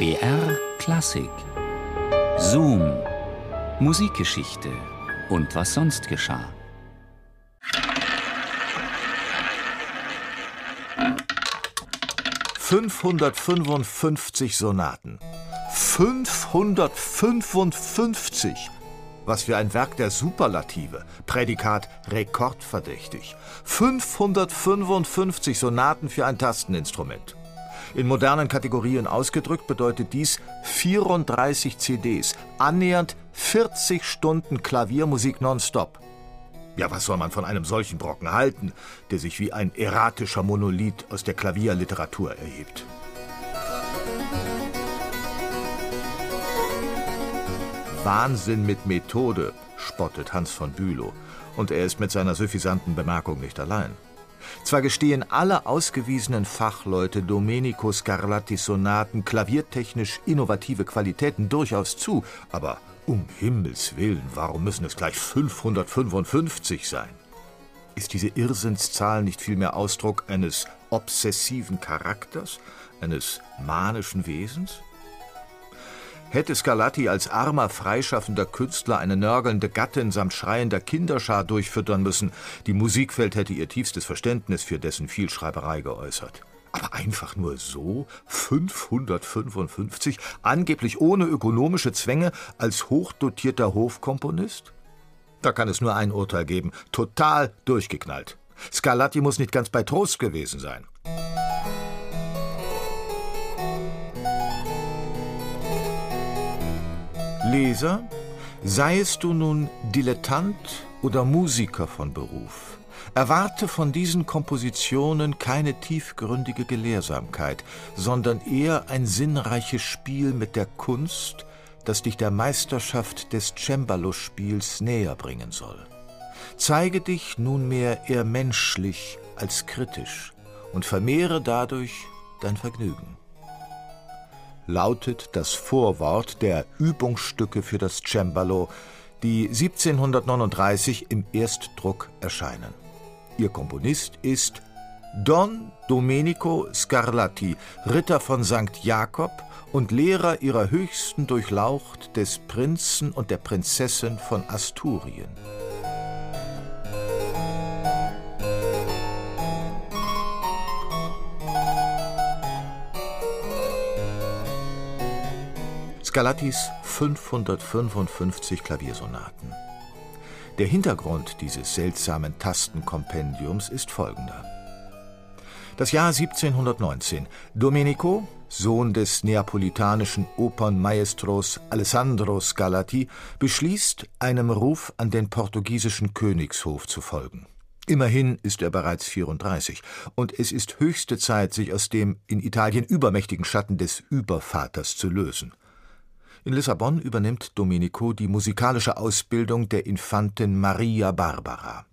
BR Klassik. Zoom. Musikgeschichte und was sonst geschah. »555 Sonaten. 555! Was für ein Werk der Superlative. Prädikat rekordverdächtig. 555 Sonaten für ein Tasteninstrument. In modernen Kategorien ausgedrückt bedeutet dies 34 CDs, annähernd 40 Stunden Klaviermusik nonstop. Ja, was soll man von einem solchen Brocken halten, der sich wie ein erratischer Monolith aus der Klavierliteratur erhebt? Wahnsinn mit Methode, spottet Hans von Bülow. Und er ist mit seiner suffisanten Bemerkung nicht allein. Zwar gestehen alle ausgewiesenen Fachleute Domenico Scarlattis Sonaten klaviertechnisch innovative Qualitäten durchaus zu, aber um Himmels Willen, warum müssen es gleich 555 sein? Ist diese Irrsinnszahl nicht vielmehr Ausdruck eines obsessiven Charakters, eines manischen Wesens? Hätte Scarlatti als armer, freischaffender Künstler eine nörgelnde Gattin samt schreiender Kinderschar durchfüttern müssen, die Musikwelt hätte ihr tiefstes Verständnis für dessen Vielschreiberei geäußert. Aber einfach nur so? 555? Angeblich ohne ökonomische Zwänge als hochdotierter Hofkomponist? Da kann es nur ein Urteil geben. Total durchgeknallt. Scarlatti muss nicht ganz bei Trost gewesen sein. Leser, seiest du nun Dilettant oder Musiker von Beruf, erwarte von diesen Kompositionen keine tiefgründige Gelehrsamkeit, sondern eher ein sinnreiches Spiel mit der Kunst, das dich der Meisterschaft des Cembalo-Spiels näher bringen soll. Zeige dich nunmehr eher menschlich als kritisch und vermehre dadurch dein Vergnügen lautet das Vorwort der Übungsstücke für das Cembalo, die 1739 im Erstdruck erscheinen. Ihr Komponist ist Don Domenico Scarlatti, Ritter von St. Jakob und Lehrer ihrer höchsten Durchlaucht des Prinzen und der Prinzessin von Asturien. Scarlattis 555 Klaviersonaten. Der Hintergrund dieses seltsamen Tastenkompendiums ist folgender. Das Jahr 1719. Domenico, Sohn des neapolitanischen Opernmaestros Alessandro Scarlatti, beschließt, einem Ruf an den portugiesischen Königshof zu folgen. Immerhin ist er bereits 34 und es ist höchste Zeit, sich aus dem in Italien übermächtigen Schatten des Übervaters zu lösen. In Lissabon übernimmt Domenico die musikalische Ausbildung der Infantin Maria Barbara.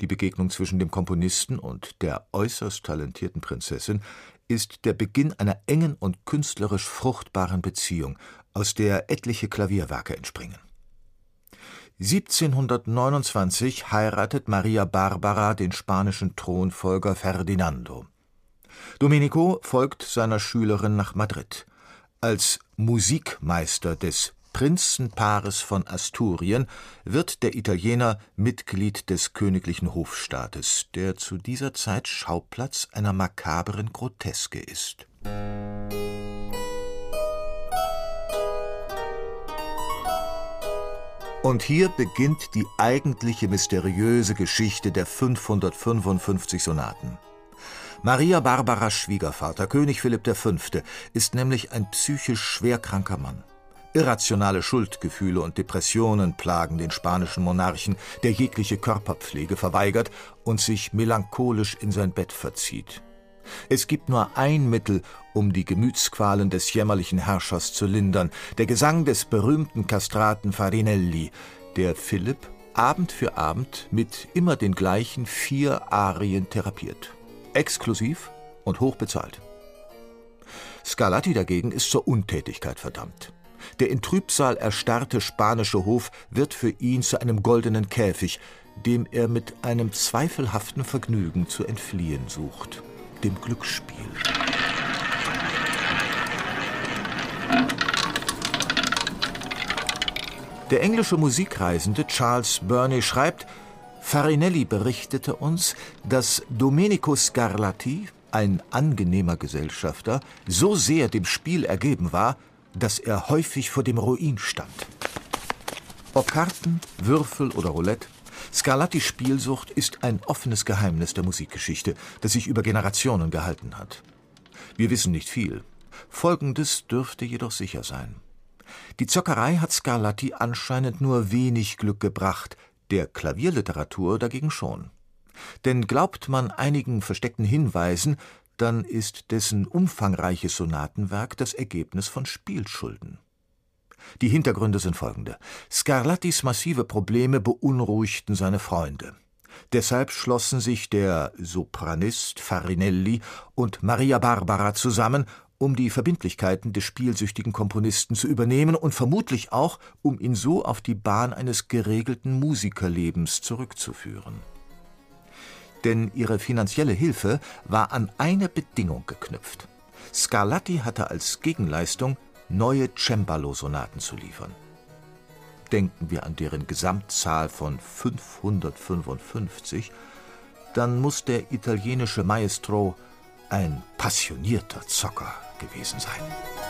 Die Begegnung zwischen dem Komponisten und der äußerst talentierten Prinzessin ist der Beginn einer engen und künstlerisch fruchtbaren Beziehung, aus der etliche Klavierwerke entspringen. 1729 heiratet Maria Barbara den spanischen Thronfolger Ferdinando. Domenico folgt seiner Schülerin nach Madrid. Als Musikmeister des Prinzenpaares von Asturien wird der Italiener Mitglied des königlichen Hofstaates, der zu dieser Zeit Schauplatz einer makabren Groteske ist. Und hier beginnt die eigentliche mysteriöse Geschichte der 555 Sonaten. Maria Barbaras Schwiegervater, König Philipp V., ist nämlich ein psychisch schwerkranker Mann. Irrationale Schuldgefühle und Depressionen plagen den spanischen Monarchen, der jegliche Körperpflege verweigert und sich melancholisch in sein Bett verzieht. Es gibt nur ein Mittel, um die Gemütsqualen des jämmerlichen Herrschers zu lindern, der Gesang des berühmten Kastraten Farinelli, der Philipp Abend für Abend mit immer den gleichen vier Arien therapiert exklusiv und hoch bezahlt. Scarlatti dagegen ist zur Untätigkeit verdammt. Der in Trübsal erstarrte spanische Hof wird für ihn zu einem goldenen Käfig, dem er mit einem zweifelhaften Vergnügen zu entfliehen sucht, dem Glücksspiel. Der englische Musikreisende Charles Burney schreibt, Farinelli berichtete uns, dass Domenico Scarlatti, ein angenehmer Gesellschafter, so sehr dem Spiel ergeben war, dass er häufig vor dem Ruin stand. Ob Karten, Würfel oder Roulette, Scarlattis Spielsucht ist ein offenes Geheimnis der Musikgeschichte, das sich über Generationen gehalten hat. Wir wissen nicht viel. Folgendes dürfte jedoch sicher sein. Die Zockerei hat Scarlatti anscheinend nur wenig Glück gebracht, der Klavierliteratur dagegen schon. Denn glaubt man einigen versteckten Hinweisen, dann ist dessen umfangreiches Sonatenwerk das Ergebnis von Spielschulden. Die Hintergründe sind folgende. Scarlattis massive Probleme beunruhigten seine Freunde. Deshalb schlossen sich der Sopranist Farinelli und Maria Barbara zusammen, um die Verbindlichkeiten des spielsüchtigen Komponisten zu übernehmen und vermutlich auch, um ihn so auf die Bahn eines geregelten Musikerlebens zurückzuführen. Denn ihre finanzielle Hilfe war an eine Bedingung geknüpft. Scarlatti hatte als Gegenleistung neue Cembalo-Sonaten zu liefern. Denken wir an deren Gesamtzahl von 555, dann muss der italienische Maestro ein passionierter Zocker gewesen sein.